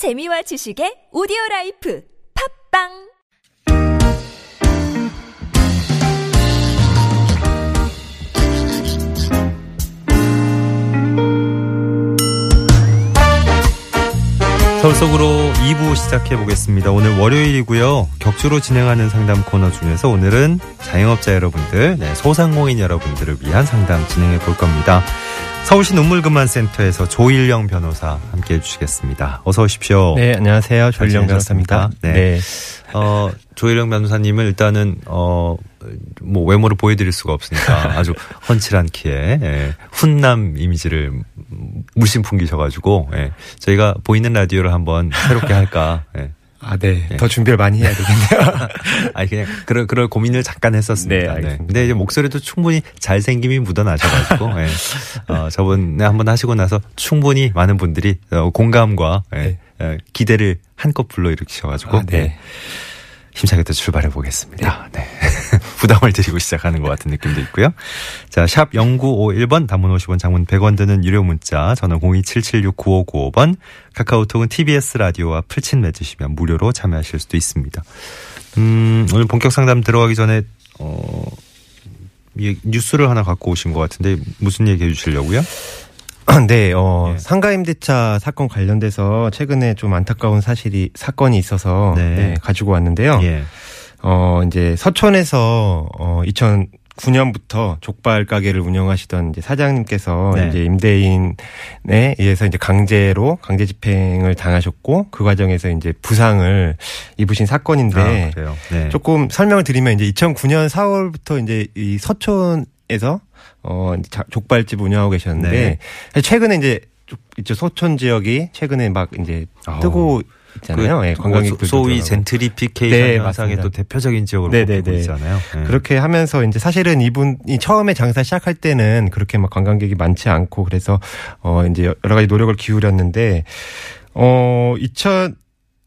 재미와 지식의 오디오 라이프 팟빵 서울 속으로 2부 시작해 보겠습니다. 오늘 월요일이고요. 격주로 진행하는 상담 코너 중에서 오늘은 자영업자 여러분들, 네, 소상공인 여러분들을 위한 상담 진행해 볼 겁니다. 서울시 눈물그만센터에서 조일영 변호사 함께 해주시겠습니다. 어서 오십시오. 네, 안녕하세요. 잘 조일영? 변호사입니다. 네. 네. 어, 조일영 변호사님은 일단은, 어, 뭐 외모를 보여드릴 수가 없으니까 아주 훤칠한 키에 예, 훈남 이미지를 물씬 풍기셔가지고 예, 저희가 보이는 라디오를 한번 새롭게 할까 예. 아, 네. 예. 더 준비를 많이 해야 되겠네요. 아니 그냥 그럴 그럴 고민을 잠깐 했었습니다. 네, 알겠습니다. 근데 이제 목소리도 충분히 잘생김이 묻어나셔가지고 예. 어, 저번에 한번 하시고 나서 충분히 많은 분들이 어, 공감과 예, 네. 예, 기대를 한껏 불러일으키셔가지고 아, 네. 예, 힘차게 또 출발해 보겠습니다. 네. 부담을 드리고 시작하는 것 같은 느낌도 있고요. 자, 샵 0951번, 단문 50원, 장문 100원 드는 유료 문자, 전화 027769595번, 카카오톡은 TBS 라디오와 풀친 맺으시면 무료로 참여하실 수도 있습니다. 음, 오늘 본격 상담 들어가기 전에, 어, 이 뉴스를 하나 갖고 오신 것 같은데, 무슨 얘기 해주시려고요? 네, 어, 예. 상가 임대차 사건 관련돼서 최근에 좀 안타까운 사실이, 사건이 있어서 네. 네, 가지고 왔는데요. 예. 어, 이제 서촌에서 어, 2009년부터 족발 가게를 운영하시던 이제 사장님께서 네. 이제 임대인에 의해서 이제 강제로 강제 집행을 당하셨고 그 과정에서 이제 부상을 입으신 사건인데 아. 네. 조금 설명을 드리면 이제 2009년 4월부터 이제 이 서촌에서 어 족발집 운영하고 계셨는데 최근에 이제 쪽- 이쪽 서촌 지역이 최근에 막 이제 아. 뜨고 있잖아요. 예, 관광객들 소- 소위 젠트리피케이션 네, 현상의 맞습니다. 또 대표적인 지역으로. 꼽히고 있잖아요. 네. 그렇게 하면서 이제 사실은 이분이 처음에 장사 시작할 때는 그렇게 막 관광객이 많지 않고 그래서 어 이제 여러 가지 노력을 기울였는데 어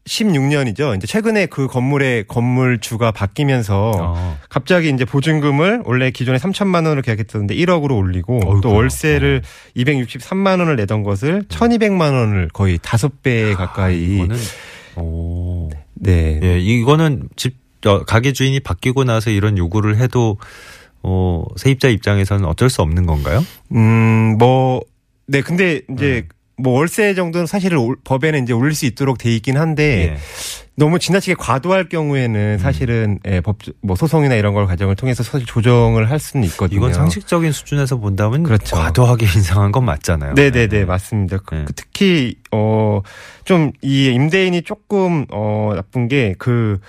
2016년이죠. 이제 최근에 그 건물의 건물주가 바뀌면서 어. 갑자기 이제 보증금을 원래 기존에 3천만 원을 계약했었는데 1억으로 올리고 어이구야. 또 월세를 263만 원을 내던 것을 1,200만 원을 거의 다섯 배 가까이 이거는 오. 네. 예, 이거는 집 어, 가게 주인이 바뀌고 나서 이런 요구를 해도 어, 세입자 입장에서는 어쩔 수 없는 건가요? 음, 뭐, 네, 근데 이제 음. 뭐 월세 정도는 사실 올- 법에는 이제 올릴 수 있도록 돼 있긴 한데 예. 너무 지나치게 과도할 경우에는 음. 사실은 예, 법, 뭐 소송이나 이런 걸 과정을 통해서 사실 조정을 할 수는 있거든요. 이건 상식적인 수준에서 본다면 그렇죠. 과도하게 인상한 건 맞잖아요. 네네네 맞습니다. 그- 네. 그 특히 어좀 이 임대인이 조금 어 나쁜 게그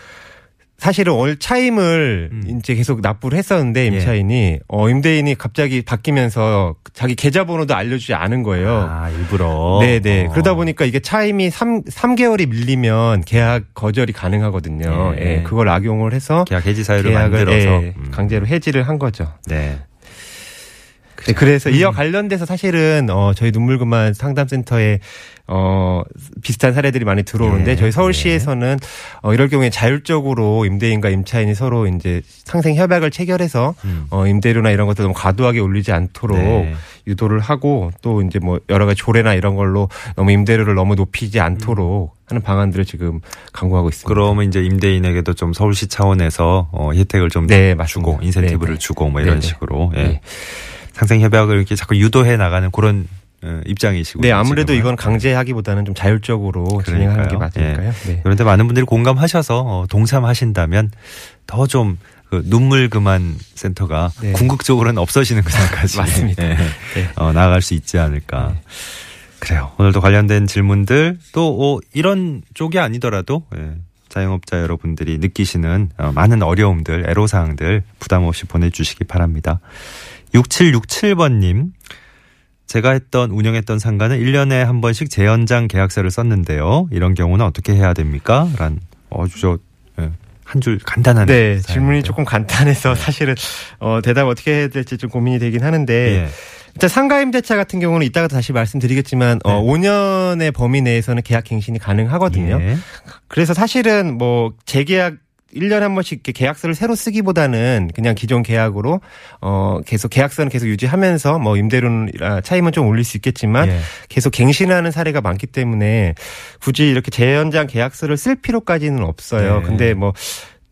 사실은 월 차임을 음. 이제 계속 납부를 했었는데 임차인이 어 임대인이 갑자기 바뀌면서 자기 계좌번호도 알려주지 않은 거예요. 아, 일부러. 네네. 어. 그러다 보니까 이게 차임이 3, 삼개월이 밀리면 계약 거절이 가능하거든요. 예. 예. 그걸 악용을 해서 계약 해지 사유를 계약을 만들어서 예, 음. 강제로 해지를 한 거죠. 네. 네, 그래서 음. 이와 관련돼서 사실은 어 저희 눈물그만 상담센터에 어 비슷한 사례들이 많이 들어오는데 예, 저희 서울시에서는 어 이럴 경우에 자율적으로 임대인과 임차인이 서로 이제 상생 협약을 체결해서 음. 어 임대료나 이런 것들 너무 과도하게 올리지 않도록 네. 유도를 하고 또 이제 뭐 여러 가지 조례나 이런 걸로 너무 임대료를 너무 높이지 않도록 하는 방안들을 지금 강구하고 있습니다. 그러면 이제 임대인에게도 좀 서울시 차원에서 어, 혜택을 좀 네. 주고 인센티브를 네, 네. 주고 뭐 이런 네, 네. 식으로 예. 네. 상생 협약을 이렇게 자꾸 유도해 나가는 그런 어, 입장이시고 네, 아무래도 이건 강제하기보다는 좀 자율적으로 진행하는 게 그러니까요. 맞으니까요. 네. 그런데 많은 분들이 공감하셔서 어, 동참하신다면 더좀 그 눈물 그만 센터가 네. 궁극적으로는 없어지는 그날까지 맞습니다. 예, 네. 어, 나아갈 수 있지 않을까. 그래요. 오늘도 관련된 질문들 또 어, 이런 쪽이 아니더라도 예, 자영업자 여러분들이 느끼시는 어, 많은 어려움들, 애로사항들 부담 없이 보내주시기 바랍니다. 6767번님. 제가 했던 운영했던 상가는 1년에 한 번씩 재연장 계약서를 썼는데요. 이런 경우는 어떻게 해야 됩니까? 란 아주 저 한 줄 간단한 네, 사연인데요. 질문이 조금 간단해서 사실은 어 대답 어떻게 해야 될지 좀 고민이 되긴 하는데 예. 일단 상가 임대차 같은 경우는 이따가 다시 말씀드리겠지만 어 네. 5년의 범위 내에서는 계약 갱신이 가능하거든요. 예. 그래서 사실은 뭐 재계약 1년에 한 번씩 이렇게 계약서를 새로 쓰기보다는 그냥 기존 계약으로 어 계속 계약서는 계속 유지하면서 뭐 임대료는 차임은 좀 올릴 수 있겠지만 예. 계속 갱신하는 사례가 많기 때문에 굳이 이렇게 재연장 계약서를 쓸 필요까지는 없어요. 네. 근데 뭐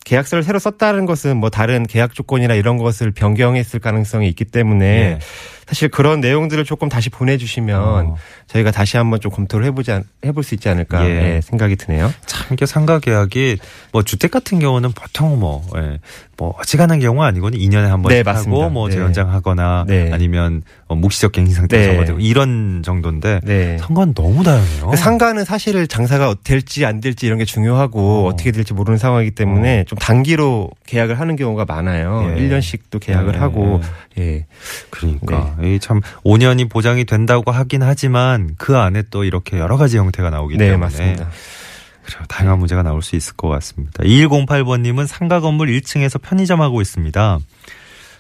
계약서를 새로 썼다는 것은 뭐 다른 계약 조건이나 이런 것을 변경했을 가능성이 있기 때문에 예. 사실 그런 내용들을 조금 다시 보내주시면 어. 저희가 다시 한번 좀 검토를 해보지 않- 해볼 수 있지 않을까 예. 예, 생각이 드네요. 참 이게 상가 계약이 뭐 주택 같은 경우는 보통 뭐, 예, 뭐 어지간한 경우 아니고는 2년에 한 번씩 네. 하고 뭐 네. 재연장하거나 네. 아니면 어, 묵시적 갱신 상태에서 네. 이런 정도인데 네. 상가는 너무 다양해요. 그 상가는 사실 장사가 될지 안 될지 이런 게 중요하고 어. 어. 떻게 될지 모르는 상황이기 때문에 좀 단기로 계약을 하는 경우가 많아요. 예. 1년씩 또 계약을 예. 하고 예. 그러니까 이참 5년이 보장이 된다고 하긴 하지만 그 안에 또 이렇게 여러 가지 형태가 나오기 네, 때문에 맞습니다. 그래요. 다양한 문제가 나올 수 있을 것 같습니다. 2108번님은 상가 건물 1층에서 편의점 하고 있습니다.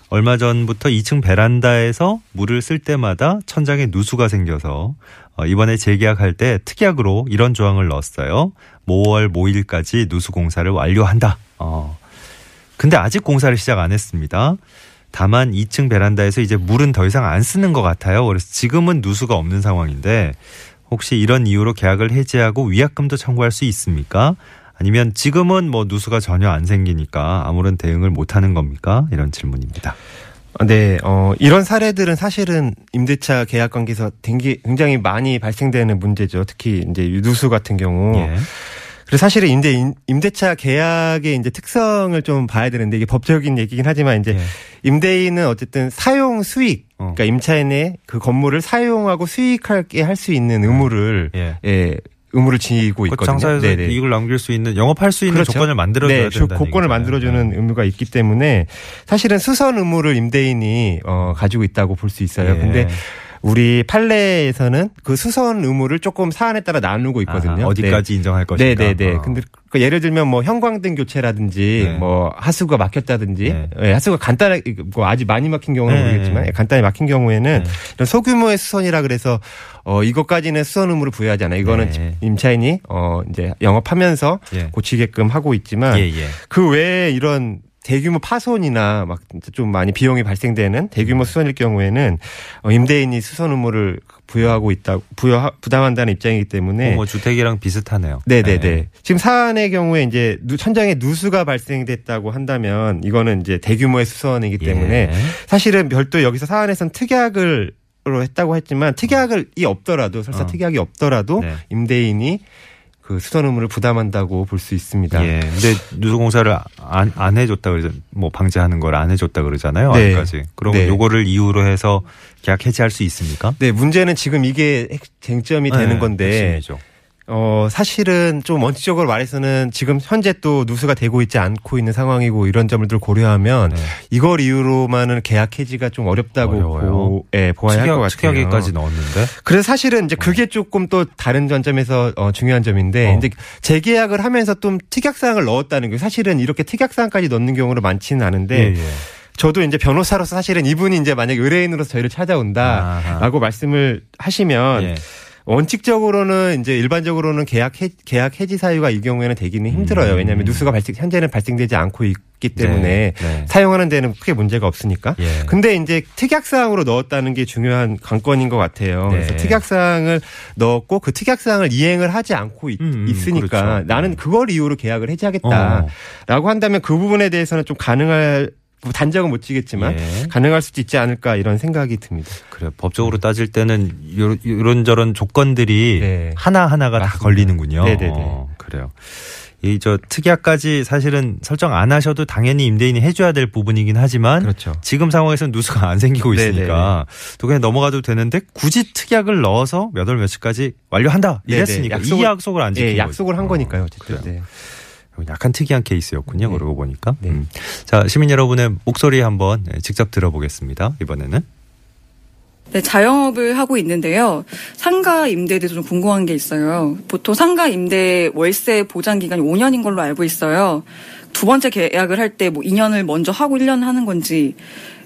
얼마 전부터 2층 베란다에서 물을 쓸 때마다 천장에 누수가 생겨서 어, 이번에 재계약할 때 특약으로 이런 조항을 넣었어요. 5월 모일까지 누수 공사를 완료한다. 어. 근데 아직 공사를 시작 안 했습니다. 다만 2층 베란다에서 이제 물은 더 이상 안 쓰는 것 같아요. 그래서 지금은 누수가 없는 상황인데 혹시 이런 이유로 계약을 해지하고 위약금도 청구할 수 있습니까? 아니면 지금은 뭐 누수가 전혀 안 생기니까 아무런 대응을 못 하는 겁니까? 이런 질문입니다. 네, 어, 이런 사례들은 사실은 임대차 계약 관계에서 굉장히- 굉장히 많이 발생되는 문제죠. 특히 이제 누수 같은 경우. 예. 그래서 사실은 임대 임대차 계약의 이제 특성을 좀 봐야 되는데 이게 법적인 얘기긴 하지만 이제 예. 임대인은 어쨌든 사용 수익 어. 그러니까 임차인의 그 건물을 사용하고 수익하게 할 수 있는 의무를 예. 예. 의무를 지니고 그 있거든요. 장사에서 네네. 이익을 남길 수 있는 영업할 수 있는 그렇죠. 조건을 만들어줘야 네, 된다는 조건을 얘기잖아요. 만들어주는 네. 의무가 있기 때문에 사실은 수선 의무를 임대인이 어, 가지고 있다고 볼 수 있어요. 예. 근데 우리 판례에서는 그 수선 의무를 조금 사안에 따라 나누고 있거든요. 아하, 어디까지 인정할 것인가? 네네네. 어. 근데 그 예를 들면 뭐 형광등 교체라든지 네. 뭐 하수구가 막혔다든지 네. 예, 하수구가 간단하게 뭐 아직 많이 막힌 경우는 네. 모르겠지만 예, 간단히 막힌 경우에는 네. 이런 소규모의 수선이라 그래서 어 이것까지는 수선 의무를 부여하잖아요. 이거는 네. 임차인이 어 이제 영업하면서 예. 고치게끔 하고 있지만 예, 예. 그 외에 이런 대규모 파손이나 막 좀 많이 비용이 발생되는 음. 대규모 수선일 경우에는 어, 임대인이 수선 의무를 부여하고 있다 부여 부담한다는 입장이기 때문에 뭐 주택이랑 비슷하네요. 네네네. 네. 지금 사안의 경우에 이제 누- 천장에 누수가 발생됐다고 한다면 이거는 이제 대규모의 수선이기 때문에 예. 사실은 별도 여기서 사안에서는 특약을 로 했다고 했지만 특약이 없더라도 설사 어. 특약이 없더라도 네. 임대인이 그 수선 의무를 부담한다고 볼 수 있습니다. 예. 근데 누수 공사를 안, 안 해줬다 그러죠. 뭐 방지하는 걸 안 해줬다 그러잖아요. 네. 아직까지. 그럼 네. 요거를 이유로 해서 계약 해지할 수 있습니까? 네, 문제는 지금 이게 핵- 쟁점이 되는 네, 건데, 핵심이죠. 어, 사실은 좀 원칙적으로 말해서는 지금 현재 또 누수가 되고 있지 않고 있는 상황이고 이런 점을 고려하면 네. 이걸 이유로만은 계약 해지가 좀 어렵다고 어려워요. 보, 예, 보아야 할 것 같아요. 특약에까지 넣었는데. 그래서 사실은 이제 그게 조금 또 다른 관점에서 어, 중요한 점인데 어. 이제 재계약을 하면서 좀 특약사항을 넣었다는 게 사실은 이렇게 특약사항까지 넣는 경우는 많지는 않은데 예, 예. 저도 이제 변호사로서 사실은 이분이 이제 만약 의뢰인으로서 저희를 찾아온다라고 말씀을 하시면 예. 원칙적으로는 이제 일반적으로는 계약 해, 계약 해지 사유가 이 경우에는 되기는 힘들어요. 음. 왜냐하면 누수가 발생 현재는 발생되지 않고 있기 때문에 네, 네. 사용하는 데는 크게 문제가 없으니까. 예. 근데 이제 특약 사항으로 넣었다는 게 중요한 관건인 것 같아요. 네. 그래서 특약 사항을 넣었고 그 특약 사항을 이행을 하지 않고 있, 음, 으니까 그렇죠. 나는 그걸 이유로 계약을 해지하겠다라고 어. 한다면 그 부분에 대해서는 좀 가능할 단정은 못 지겠지만 예. 가능할 수도 있지 않을까 이런 생각이 듭니다. 그래 법적으로 따질 때는 요- 이런저런 조건들이 네. 하나 하나가 다 맞습니다. 걸리는군요. 네네네. 어, 그래요. 이 저 특약까지 사실은 설정 안 하셔도 당연히 임대인이 해줘야 될 부분이긴 하지만 그렇죠. 지금 상황에서는 누수가 안 생기고 있으니까 또 그냥 넘어가도 되는데 굳이 특약을 넣어서 몇 월 며칠까지 완료한다. 이랬으니까 약속을- 이 약속을 안 지킨 예, 거죠. 약속을 한 어, 거니까요. 어쨌든. 네. 약간 특이한 케이스였군요. 네. 그러고 보니까. 네. 음. 자 시민 여러분의 목소리 한번 네, 직접 들어보겠습니다. 이번에는 네, 자영업을 하고 있는데요. 상가 임대에 대해서 좀 궁금한 게 있어요. 보통 상가 임대 월세 보장 기간이 5년인 걸로 알고 있어요. 두 번째 계약을 할 때 뭐 2년을 먼저 하고 1년 하는 건지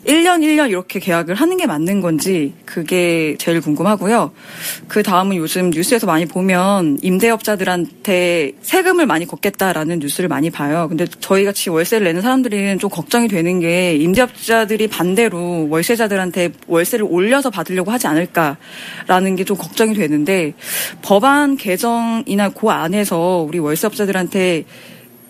1년 1년 이렇게 계약을 하는 게 맞는 건지 그게 제일 궁금하고요. 그 다음은 요즘 뉴스에서 많이 보면 임대업자들한테 세금을 많이 걷겠다라는 뉴스를 많이 봐요. 근데 저희 같이 월세를 내는 사람들은 좀 걱정이 되는 게 임대업자들이 반대로 월세자들한테 월세를 올려서 받으려고 하지 않을까라는 게 좀 걱정이 되는데 법안 개정이나 그 안에서 우리 월세업자들한테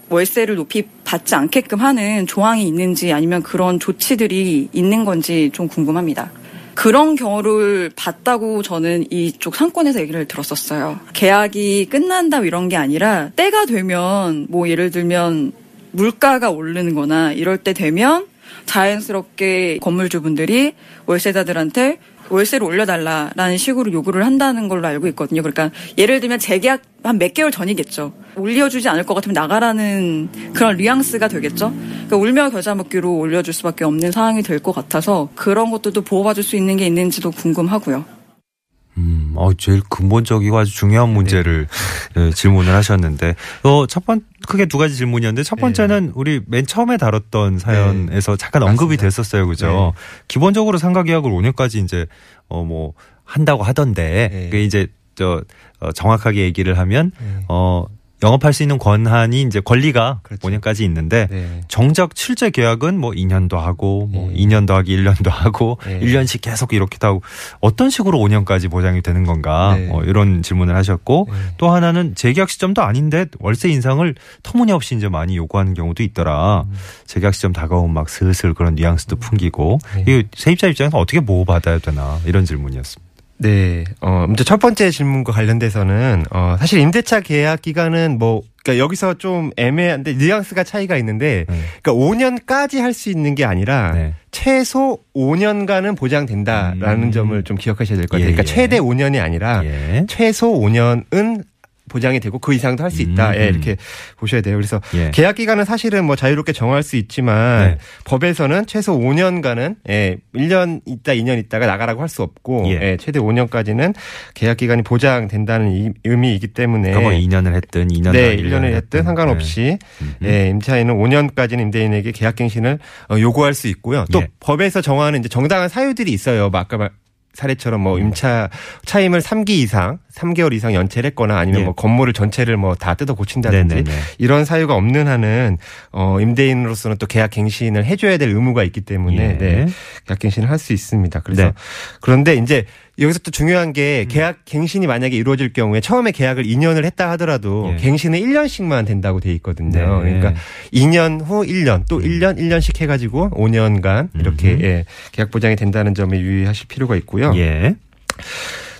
월세를 높이 받지 않게끔 하는 조항이 있는지 아니면 그런 조치들이 있는 건지 좀 궁금합니다. 그런 경우를 봤다고 저는 이쪽 상권에서 얘기를 들었었어요. 계약이 끝난다 이런 게 아니라 때가 되면 뭐 예를 들면 물가가 오르는 거나 이럴 때 되면 자연스럽게 건물주분들이 월세자들한테 월세를 올려달라라는 식으로 요구를 한다는 걸로 알고 있거든요. 그러니까 예를 들면 재계약 한 몇 개월 전이겠죠. 올려주지 않을 것 같으면 나가라는 그런 뉘앙스가 되겠죠. 그러니까 울며 겨자 먹기로 올려줄 수밖에 없는 상황이 될 것 같아서 그런 것들도 보호받을 수 있는 게 있는지도 궁금하고요. 음, 어, 제일 근본적이고 아주 중요한 문제를 네, 질문을 하셨는데, 어, 첫 번, 크게 두 가지 질문이었는데, 첫 번째는 우리 맨 처음에 다뤘던 사연에서 잠깐 언급이 맞습니다. 됐었어요. 그죠? 네. 기본적으로 상가 계약을 5년까지 이제, 어, 뭐, 한다고 하던데, 네. 그게 이제, 저, 어, 정확하게 얘기를 하면, 네. 어, 영업할 수 있는 권한이 이제 권리가 그렇죠. 5년까지 있는데, 네. 정작 실제 계약은 뭐 2년도 하고 뭐 예. 2년 더하기 1년도 하고 예. 1년씩 계속 이렇게도 하고 어떤 식으로 5년까지 보장이 되는 건가 네. 어, 이런 질문을 하셨고 네. 또 하나는 재계약 시점도 아닌데 월세 인상을 터무니없이 이제 많이 요구하는 경우도 있더라. 음. 재계약 시점 다가오면 막 슬슬 그런 뉘앙스도 풍기고 네. 이 세입자 입장에서 어떻게 보호받아야 되나 이런 질문이었습니다. 네. 어, 먼저 첫 번째 질문과 관련돼서는, 어, 사실 임대차 계약 기간은 뭐, 그러니까 여기서 좀 애매한데, 뉘앙스가 차이가 있는데, 네. 그러니까 5년까지 할 수 있는 게 아니라, 네. 최소 5년간은 보장된다라는 음. 점을 좀 기억하셔야 될 것 같아요. 예, 그러니까 예. 최대 5년이 아니라, 예. 최소 5년은 보장이 되고 그 이상도 할 수 있다. 음. 예, 이렇게 보셔야 돼요. 그래서 예. 계약 기간은 사실은 뭐 자유롭게 정할 수 있지만 네. 법에서는 최소 5년간은 예, 1년 있다 2년 있다가 나가라고 할 수 없고 예. 예, 최대 5년까지는 계약 기간이 보장된다는 이, 의미이기 때문에 그러니까 뭐 2년을 했든 2년 네, 더 1년을 했든 상관없이 네. 예, 임차인은 5년까지는 임대인에게 계약 갱신을 어, 요구할 수 있고요. 또 예. 법에서 정하는 이제 정당한 사유들이 있어요. 뭐 아까 말 사례처럼 뭐 임차 차임을 3기 이상, 3개월 이상 연체를 했거나 아니면 예. 뭐 건물을 전체를 뭐 다 뜯어 고친다든지 네네네. 이런 사유가 없는 한은 어 임대인으로서는 또 계약 갱신을 해줘야 될 의무가 있기 때문에 예. 네, 계약 갱신을 할 수 있습니다. 그래서 네. 음. 그런데 이제 여기서 또 중요한 게 계약 갱신이 만약에 이루어질 경우에 처음에 계약을 2년을 했다 하더라도 예. 갱신은 1년씩만 된다고 돼 있거든요. 네. 그러니까 2년 후 1년 또 1년 1년씩 해가지고 5년간 이렇게 음. 예, 계약 보장이 된다는 점에 유의하실 필요가 있고요. 예.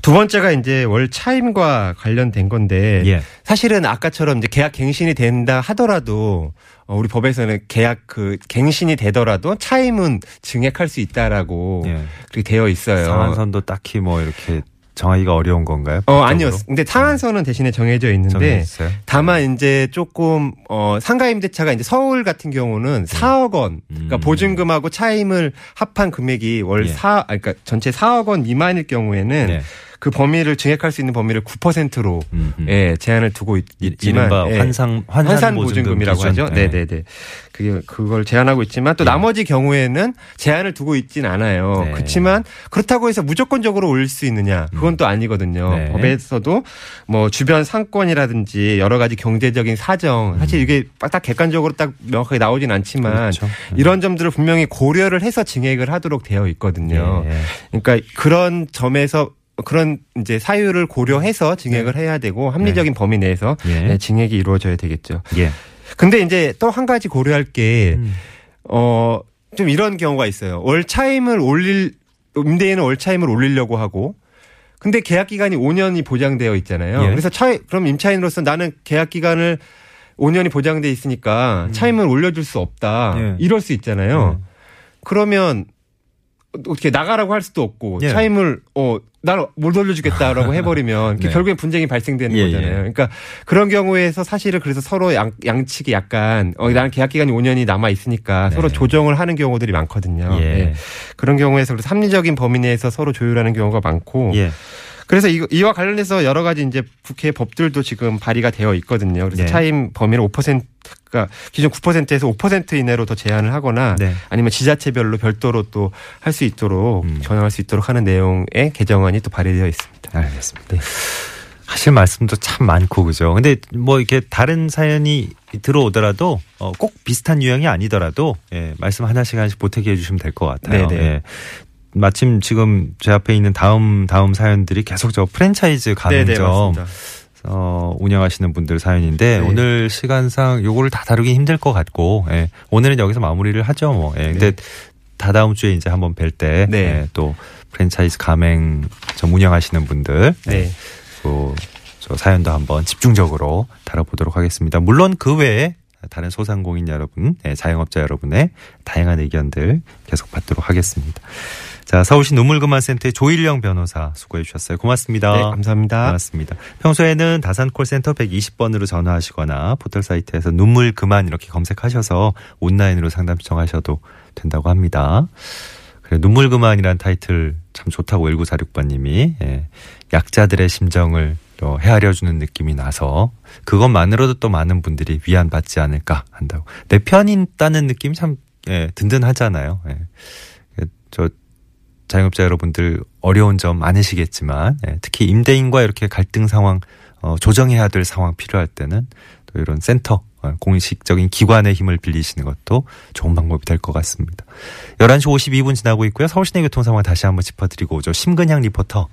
두 번째가 이제 월 차임과 관련된 건데 예. 사실은 아까처럼 이제 계약 갱신이 된다 하더라도 어, 우리 법에서는 계약 그 갱신이 되더라도 차임은 증액할 수 있다라고 예. 그렇게 되어 있어요. 상한선도 딱히 뭐 이렇게 정하기가 어려운 건가요? 어? 아니었어. 근데 상한선은 대신에 정해져 있는데 정해졌어요? 다만 이제 조금 어 상가 임대차가 이제 서울 같은 경우는 4억 원 그러니까 음. 보증금하고 차임을 합한 금액이 월 예. 4, 아니, 그러니까 전체 4억 원 미만일 경우에는 네. 그 범위를 증액할 수 있는 범위를 9%로 음, 음. 예, 제한을 두고 있, 이- 있지만 이른바 예. 환상 환산, 환산 보증금 보증금이라고. 하죠. 예. 네, 네, 네. 그게 그걸 제한하고 있지만 또 예. 나머지 경우에는 제한을 두고 있진 않아요. 네. 그렇지만 그렇다고 해서 무조건적으로 올릴 수 있느냐? 그건 또 아니거든요. 네. 법에서도 뭐 주변 상권이라든지 여러 가지 경제적인 사정 사실 이게 딱 객관적으로 딱 명확하게 나오진 않지만 그렇죠. 이런 점들을 분명히 고려를 해서 증액을 하도록 되어 있거든요. 예. 그러니까 그런 점에서 그런 이제 사유를 고려해서 증액을 해야 되고 합리적인 범위 내에서 예. 네, 증액이 이루어져야 되겠죠. 예. 근데 이제 또 한 가지 고려할 게, 음. 어, 좀 이런 경우가 있어요. 월 차임을 올릴, 임대인은 월 차임을 올리려고 하고, 근데 계약 기간이 5년이 보장되어 있잖아요. 예. 그래서 차, 그럼 임차인으로서 나는 계약 기간을 5년이 보장돼 있으니까 차임을 올려줄 수 없다. 음. 예. 이럴 수 있잖아요. 예. 그러면 어떻게 나가라고 할 수도 없고 예. 차임을 어 나는 못 올려주겠다라고 해버리면 네. 결국엔 분쟁이 발생되는 예, 거잖아요. 예. 그러니까 그런 경우에서 사실은 그래서 서로 양, 양측이 약간 어 나는 계약 기간이 5년이 남아 있으니까 네. 서로 조정을 하는 경우들이 많거든요. 예. 예. 그런 경우에서 그래서 합리적인 범위 내에서 서로 조율하는 경우가 많고 예. 그래서 이, 이와 관련해서 여러 가지 이제 국회 법들도 지금 발의가 되어 있거든요. 그래서 네. 차임 범위를 5%가 기존 9%에서 5% 이내로 더 제한을 하거나 네. 아니면 지자체별로 별도로 또 할 수 있도록 음. 전환할 수 있도록 하는 내용의 개정안이 또 발의되어 있습니다. 알겠습니다. 하실 말씀도 참 많고 그죠. 근데 뭐 이렇게 다른 사연이 들어오더라도 어, 꼭 비슷한 유형이 아니더라도 예, 말씀 하나씩 하나씩 보태게 해주시면 될 것 같아요. 네네. 예. 마침 지금 제 앞에 있는 다음 다음 사연들이 계속 저 프랜차이즈 가맹점 맞습니다. 어, 운영하시는 분들 사연인데 네. 오늘 시간상 요거를 다 다루기 힘들 것 같고 예. 오늘은 여기서 마무리를 하죠 뭐. 예. 근데 다다음 주에 이제 한번 뵐때 네. 예, 또 프랜차이즈 가맹점 운영하시는 분들 네. 그, 저 사연도 한번 집중적으로 다뤄보도록 하겠습니다. 물론 그 외에 다른 소상공인 여러분, 예, 자영업자 여러분의 다양한 의견들 계속 받도록 하겠습니다. 자, 서울시 눈물그만센터의 조일령 변호사 수고해 주셨어요. 고맙습니다. 네, 감사합니다. 고맙습니다. 평소에는 다산 콜센터 120번으로 전화하시거나 포털 사이트에서 눈물 그만 이렇게 검색하셔서 온라인으로 상담 신청하셔도 된다고 합니다. 그래 눈물 그만이란 타이틀 참 좋다고 1946번님이 예, 약자들의 심정을 또 헤아려 주는 느낌이 나서 그것만으로도 또 많은 분들이 위안받지 않을까 한다고 내 편이 있다는 느낌이 참 예, 든든하잖아요. 예. 저 자영업자 여러분들 어려운 점 많으시겠지만 예, 특히 임대인과 이렇게 갈등 상황 어, 조정해야 될 상황 필요할 때는 또 이런 센터 어, 공식적인 기관의 힘을 빌리시는 것도 좋은 방법이 될 것 같습니다. 11시 52분 지나고 있고요. 서울시내 교통 상황 다시 한번 짚어드리고 오죠. 심근향 리포터.